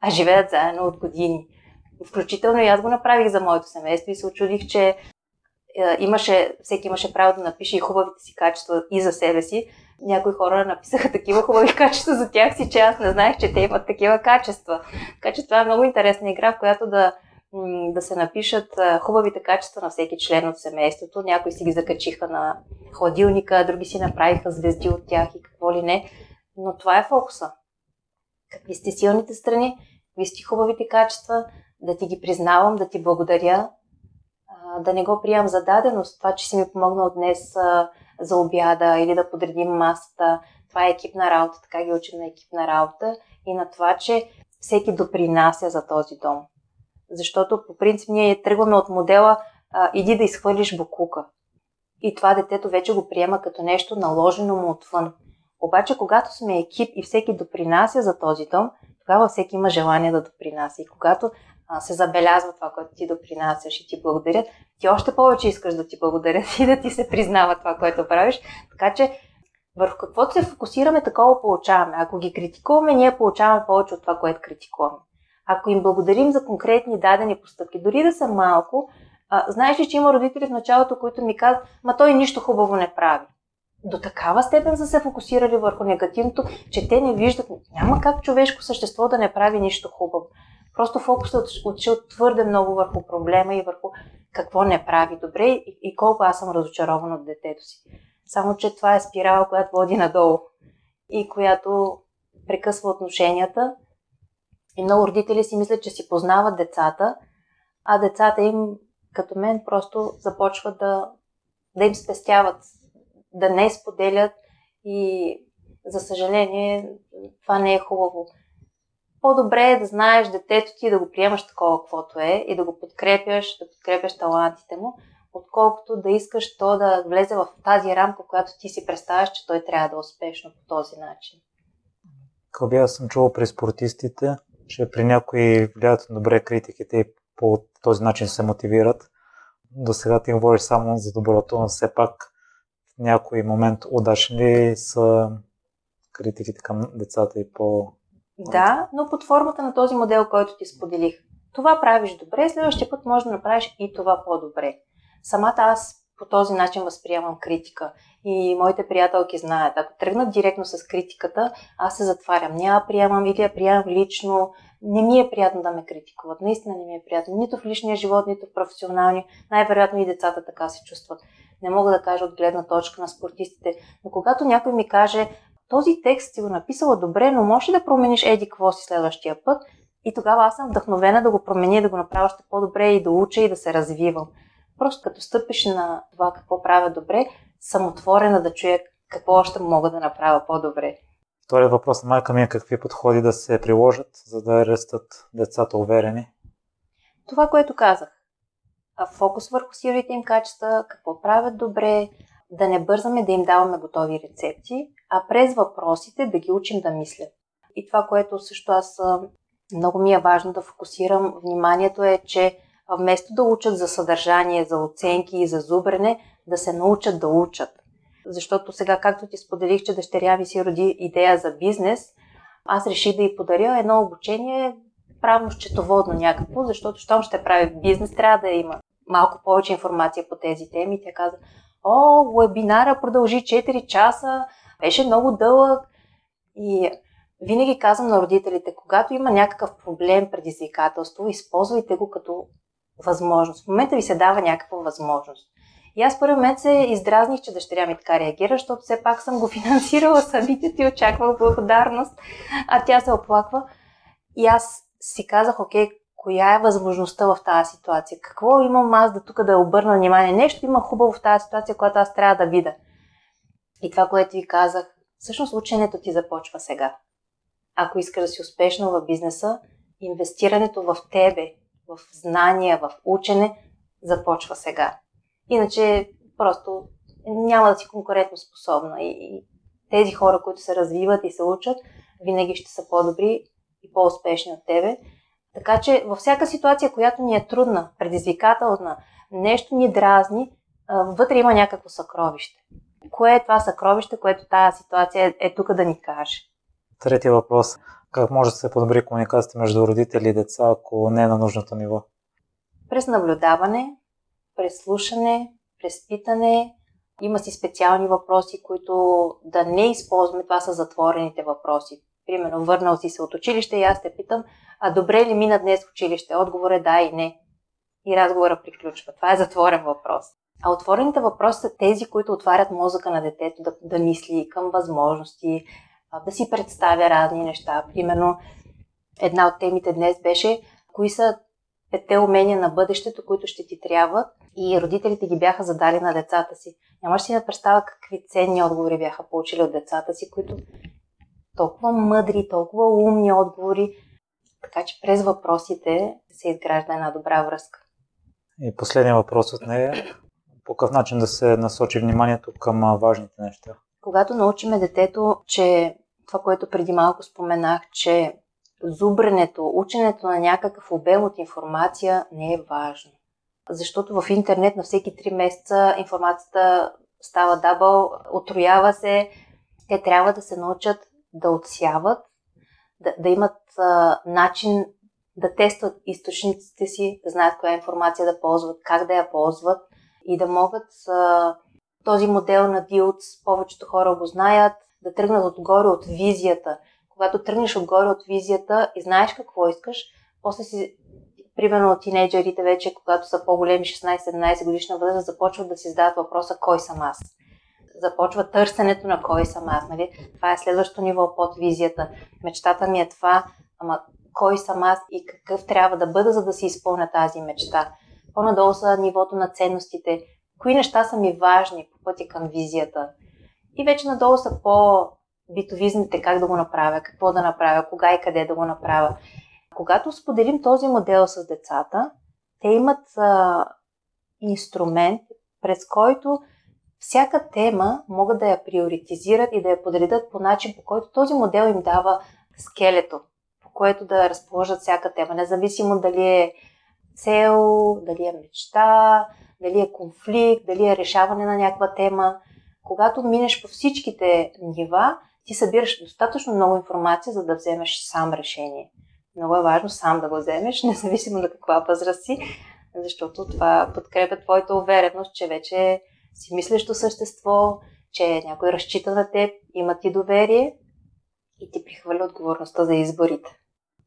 А живеят заедно от години. Включително и аз го направих за моето семейство и се очудих, че имаше, всеки имаше право да напише и хубавите си качества и за себе си. Някои хора написаха такива хубави качества за тях си, че аз не знаех, че те имат такива качества. Така че това е много интересна игра, в която да, да се напишат хубавите качества на всеки член от семейството. Някои си ги закачиха на хладилника, други си направиха звезди от тях и какво ли не. Но това е фокуса. Какви сте силните страни, какви сте хубавите качества, да ти ги признавам, да ти благодаря, да не го приемам за даденост, това, че си ми помогнал днес за обяда или да подредим масата. Това е екипна работа, така ги учим на екипна работа и на това, че всеки допринася за този дом. Защото по принцип ние тръгваме от модела а, иди да изхвърлиш букука. И това детето вече го приема като нещо наложено му отвън. Обаче, когато сме екип и всеки допринася за този дом, тогава всеки има желание да допринася. И когато а, се забелязва това, което ти допринасяш и ти благодарят, ти още повече искаш да ти благодарят и да ти се признава това, което правиш. Така че върху каквото се фокусираме, такова получаваме. Ако ги критикуваме, ние получаваме повече от това, което критикуваме. Ако им благодарим за конкретни дадени постъпки, дори да са малко, а, знаеш ли, че има родители в началото, които ми казват, ма той нищо хубаво не прави. До такава степен са се фокусирали върху негативното, че те не виждат, няма как човешко същество да не прави нищо хубаво. Просто фокусът отшил твърде много върху проблема и върху какво не прави добре и колко аз съм разочарован от детето си. Само, че това е спирала, която води надолу и която прекъсва отношенията. И много родители си мислят, че си познават децата, а децата им, като мен, просто започват да, да им спестяват, да не споделят И за съжаление, това не е хубаво. По-добре е да знаеш детето ти да го приемаш такова, каквото е и да го подкрепяш, да подкрепяш талантите му, отколкото да искаш то да влезе в тази рамка, която ти си представяш, че той трябва да е успешно по този начин. Кълби, аз съм чувал при спортистите, че при някои влияят добре критиките и по този начин се мотивират. До сега ти говориш само за доброто, но все пак в някой момент удачни ли са критиките към децата и по... Да, но под формата на този модел, който ти споделих. Това правиш добре, следващия път може да направиш и това по-добре. Самата аз по този начин възприемам критика. И моите приятелки знаят, ако тръгнат директно с критиката, аз се затварям. Няма приемам или я приемам лично. Не ми е приятно да ме критикуват. Наистина не ми е приятно. Нито в личния живот, нито в професионалния. Най-вероятно и децата така се чувстват. Не мога да кажа от гледна точка на спортистите. Но когато някой ми каже, този текст си го написала добре, но можеш да промениш еди какво си следващия път, и тогава аз съм вдъхновена да го променя, да го направя още по-добре и да уча и да се развивам. Просто като стъпиш на това какво правя добре, съм отворена да чуя какво още мога да направя по-добре. Вторият въпрос на майка ми е какви подходи да се приложат, за да растат децата уверени. Това, което казах. Фокус върху силите им качества, какво правят добре, да не бързаме да им даваме готови рецепти, а през въпросите да ги учим да мислят. И това, което също аз много ми е важно да фокусирам вниманието е, че вместо да учат за съдържание, за оценки и за зубрене, да се научат да учат. Защото сега, както ти споделих, че дъщеря ми си роди идея за бизнес, аз реших да й подаря едно обучение правно-счетоводно някакво, защото щом ще прави бизнес, трябва да има малко повече информация по тези теми. Тя каза, о, вебинара продължи 4 часа, беше много дълъг. И винаги казвам на родителите, когато има някакъв проблем, предизвикателство, използвайте го като възможност. В момента ви се дава някаква възможност. И аз първи момент се издразних, че дъщеря ми така реагира, защото все пак съм го финансирала събитието и очаквах благодарност, а тя се оплаква. И аз си казах, окей, коя е възможността в тази ситуация? Какво имам аз да тук да обърна внимание? Нещо има хубаво в тази ситуация, която аз трябва да видя. И това, което ви казах, всъщност ученето ти започва сега. Ако искаш да си успешно в бизнеса, инвестирането в тебе, в знания, в учене, започва сега. Иначе просто няма да си конкурентно способна. И, и тези хора, които се развиват и се учат, винаги ще са по-добри и по-успешни от тебе. Така че във всяка ситуация, която ни е трудна, предизвикателна, нещо ни дразни, вътре има някакво съкровище. Кое е това съкровище, което тази ситуация е, е тук да ни каже? Третия въпрос. Как може да се подобри комуникацията между родители и деца, ако не е на нужното ниво? През наблюдаване, през слушане, през питане. Има си специални въпроси, които да не използваме. Това са затворените въпроси. Примерно, върнал си се от училище и аз те питам, а добре ли мина днес в училище? Отговор е да и не. И разговора приключва. Това е затворен въпрос. А отворените въпроси са тези, които отварят мозъка на детето да, да мисли към възможности, да си представя разни неща. Примерно, една от темите днес беше кои са петте умения на бъдещето, които ще ти трябват и родителите ги бяха задали на децата си. Нямаш си да представя какви ценни отговори бяха получили от децата си, които толкова мъдри, толкова умни отговори, така че през въпросите се изгражда една добра връзка. И последния въпрос от нея по какъв начин да се насочи вниманието към важните неща? Когато научиме детето, че това, което преди малко споменах, че зубренето, ученето на някакъв обем от информация не е важно. Защото в интернет на всеки 3 месеца информацията става дабъл, отроява се. Те трябва да се научат да отсяват, да, да имат а, начин да тестват източниците си, да знаят коя информация да ползват, как да я ползват и да могат а, този модел на Дилц, повечето хора го знаят, да тръгнат отгоре от визията. Когато тръгнеш отгоре от визията и знаеш какво искаш, после си, примерно тинейджерите вече, когато са по-големи 16-17 годишна възраст, започват да си задават въпроса кой съм аз. Започва търсенето на кой съм аз. Нали? Това е следващото ниво под визията. Мечтата ми е това, ама кой съм аз и какъв трябва да бъда, за да си изпълня тази мечта. По-надолу са нивото на ценностите. Кои неща са ми важни по пътя към визията? И вече надолу са по битовизните как да го направя, какво да направя, кога и къде да го направя. Когато споделим този модел с децата, те имат а, инструмент, през който всяка тема могат да я приоритизират и да я подредят по начин, по който този модел им дава скелето, по което да разположат всяка тема, независимо дали е цел, дали е мечта, дали е конфликт, дали е решаване на някаква тема. Когато минеш по всичките нива, ти събираш достатъчно много информация, за да вземеш сам решение. Много е важно сам да го вземеш, независимо на каква възраст си, защото това подкрепя твоята увереност, че вече си мислещо същество, че някой разчита на теб, има ти доверие и ти прихвърля отговорността за изборите.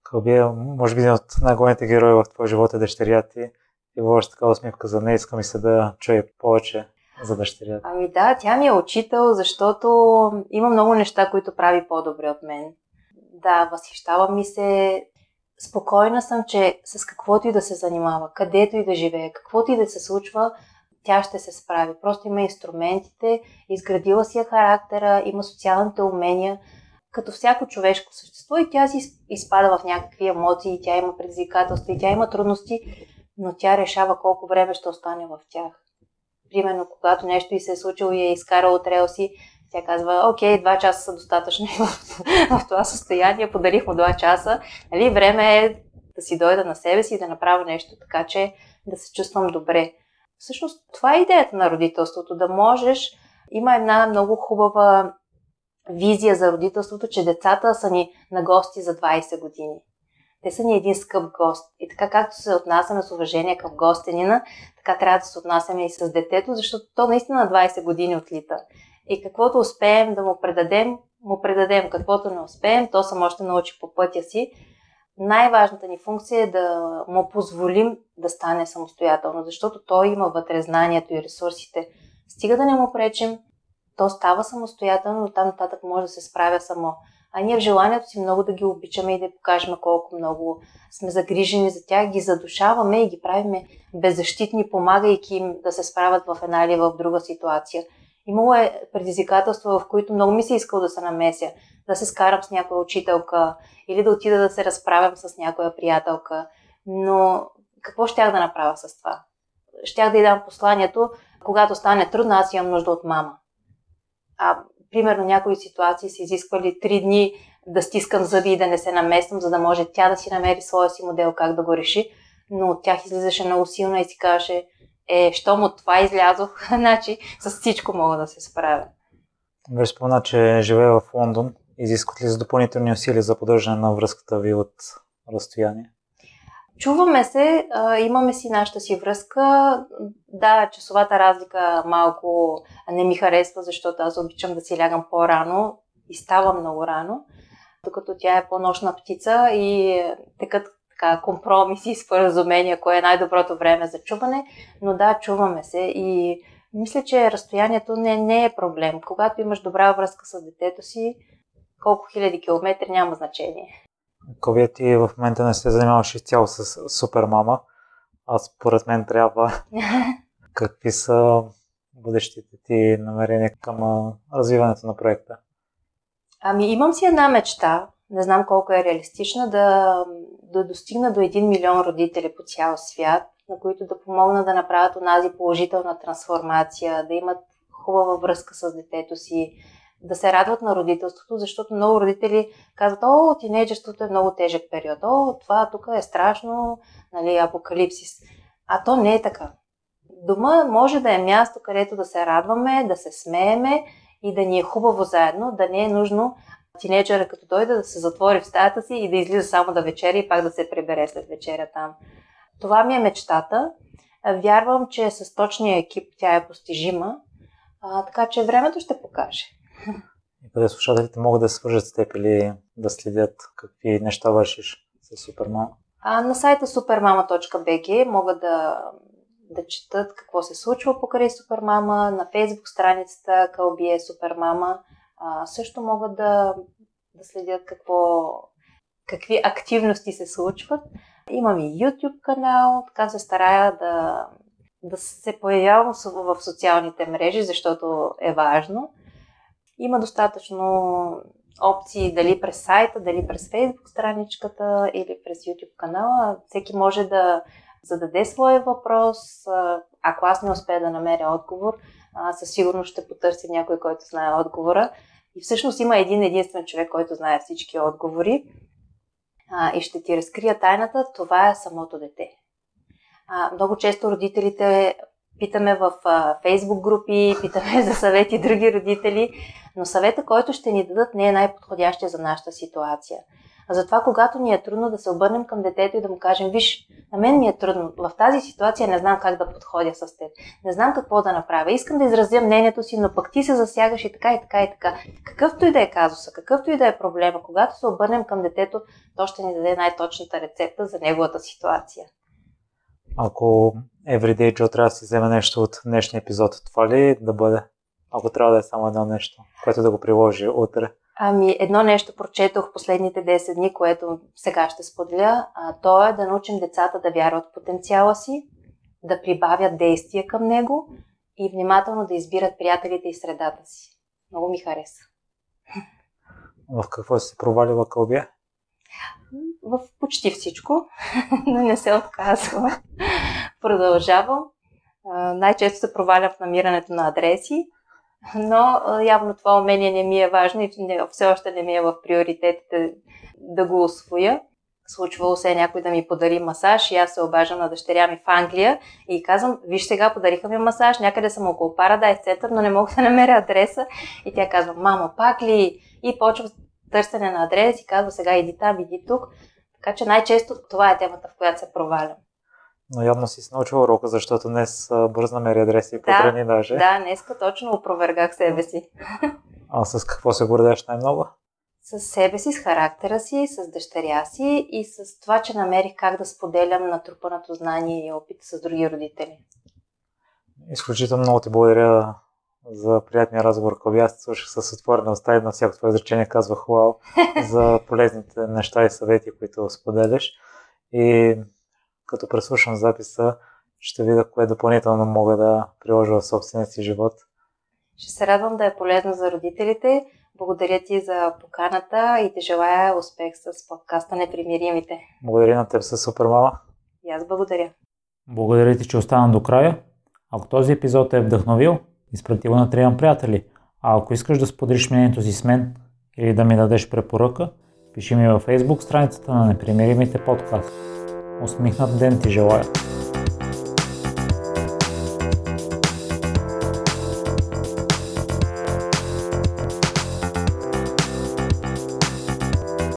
Кълбия, може би един от най-големите герои в твоя живот е дъщеря ти. И говориш така усмивка за нея, искам и се да чуя повече за дъщеря. Ами да, тя ми е учител, защото има много неща, които прави по-добре от мен. Да, възхищава ми се. Спокойна съм, че с каквото и да се занимава, където и да живее, каквото и да се случва, тя ще се справи. Просто има инструментите, изградила си я характера, има социалните умения, като всяко човешко същество и тя си изпада в някакви емоции, тя има предизвикателства и тя има трудности, но тя решава колко време ще остане в тях. Примерно, когато нещо и се е случило и е изкарал от релси, тя казва, окей, два часа са достатъчни в, в това състояние, подарих му два часа, нали, време е да си дойда на себе си и да направя нещо така, че да се чувствам добре. Всъщност, това е идеята на родителството, да можеш. Има една много хубава визия за родителството, че децата са ни на гости за 20 години. Те са ни един скъп гост. И така както се отнасяме с уважение към гостенина, така трябва да се отнасяме и с детето, защото то наистина на 20 години отлита. И каквото успеем да му предадем, му предадем. Каквото не успеем, то само ще научи по пътя си. Най-важната ни функция е да му позволим да стане самостоятелно, защото той има вътре знанието и ресурсите. Стига да не му пречим, то става самостоятелно, но там нататък може да се справя само. А ние в желанието си много да ги обичаме и да покажем колко много сме загрижени за тях, ги задушаваме и ги правиме беззащитни, помагайки им да се справят в една или в друга ситуация. Имало е предизвикателства, в които много ми се искал да се намеся, да се скарам с някоя учителка или да отида да се разправям с някоя приятелка. Но какво щях да направя с това? Щях да й дам посланието, когато стане трудно, аз имам нужда от мама. А, примерно някои ситуации са изисквали три дни да стискам зъби и да не се намествам, за да може тя да си намери своя си модел как да го реши. Но от тях излизаше много силна и си казваше, е, щом от това излязох, значи с всичко мога да се справя. Вече спомена, че живее в Лондон. Изискват ли за допълнителни усилия за поддържане на връзката ви от разстояние? Чуваме се, имаме си нашата си връзка. Да, часовата разлика малко не ми харесва, защото аз обичам да си лягам по-рано и ставам много рано, докато тя е по-нощна птица и текат така, компромиси, споразумения, кое е най-доброто време за чуване, но да, чуваме се и мисля, че разстоянието не, не е проблем. Когато имаш добра връзка с детето си, колко хиляди километри няма значение. Ковия ти в момента не се занимаваш изцяло с супермама, а според мен трябва. Какви са бъдещите ти намерения към развиването на проекта? Ами имам си една мечта, не знам колко е реалистична, да, да достигна до 1 милион родители по цял свят, на които да помогна да направят онази положителна трансформация, да имат хубава връзка с детето си, да се радват на родителството, защото много родители казват, о, тинейджерството е много тежък период, о, това тук е страшно, нали, апокалипсис. А то не е така. Дома може да е място, където да се радваме, да се смееме и да ни е хубаво заедно, да не е нужно тинейджера като дойде да се затвори в стаята си и да излиза само да вечеря и пак да се прибере след вечеря там. Това ми е мечтата. Вярвам, че с точния екип тя е постижима, а, така че времето ще покаже. И къде слушателите могат да свържат с теб или да следят какви неща вършиш с Супермама? А, на сайта supermama.bg могат да, да четат какво се случва покрай Супермама, на фейсбук страницата Кълбие Супермама. А, също могат да, да следят какво, какви активности се случват. Имам и YouTube канал, така се старая да, да се появявам в социалните мрежи, защото е важно. Има достатъчно опции дали през сайта, дали през Facebook страничката или през YouTube канала. Всеки може да зададе своя въпрос. Ако аз не успея да намеря отговор, със сигурност ще потърся някой, който знае отговора. И всъщност има един единствен човек, който знае всички отговори и ще ти разкрия тайната. Това е самото дете. Много често родителите питаме в фейсбук групи, питаме за съвети други родители, но съвета, който ще ни дадат, не е най-подходящия за нашата ситуация. Затова, когато ни е трудно да се обърнем към детето и да му кажем, виж, на мен ми е трудно, в тази ситуация не знам как да подходя с теб, не знам какво да направя, искам да изразя мнението си, но пък ти се засягаш и така и така и така. Какъвто и да е казуса, какъвто и да е проблема, когато се обърнем към детето, то ще ни даде най-точната рецепта за неговата ситуация. Ако Everyday Joe трябва да си вземе нещо от днешния епизод, това ли да бъде? Ако трябва да е само едно нещо, което да го приложи утре. Ами, едно нещо прочетох последните 10 дни, което сега ще споделя. А, то е да научим децата да вярват в потенциала си, да прибавят действия към него и внимателно да избират приятелите и средата си. Много ми хареса. В какво си се провалила Кълбия? В почти всичко, но не се отказвам. Продължавам. Най-често се провалям в намирането на адреси, но явно това умение не ми е важно и все още не ми е в приоритетите да го освоя. Случвало се е някой да ми подари масаж и аз се обаждам на дъщеря ми в Англия и казвам, виж сега, подариха ми масаж, някъде съм около Paradise център, но не мога да намеря адреса. И тя казва, мамо, пак ли? И почва търсене на адрес и казва, сега иди там, иди тук. Така че най-често това е темата, в която се провалям. Но явно си си научил урока, защото днес бързо намери адреси и потрени да, даже. Да, днес точно опровергах себе си. А с какво се гордееш най-много? С себе си, с характера си, с дъщеря си и с това, че намерих как да споделям натрупаното знание и опит с други родители. Изключително много ти благодаря за приятния разговор, който аз слушах с отворена уста и на всяко твое изречение казвах вау за полезните неща и съвети, които споделяш. И като преслушам записа, ще видя кое допълнително мога да приложа в собствения си живот. Ще се радвам да е полезно за родителите. Благодаря ти за поканата и ти желая успех с подкаста Непримиримите. Благодаря на теб със супер мама. И аз благодаря. Благодаря ти, че остана до края. Ако този епизод е вдъхновил, изпрати го на трима приятели. А ако искаш да споделиш мнението си с мен или да ми дадеш препоръка, пиши ми във Facebook страницата на Непримиримите подкаст. Усмихнат ден ти желая!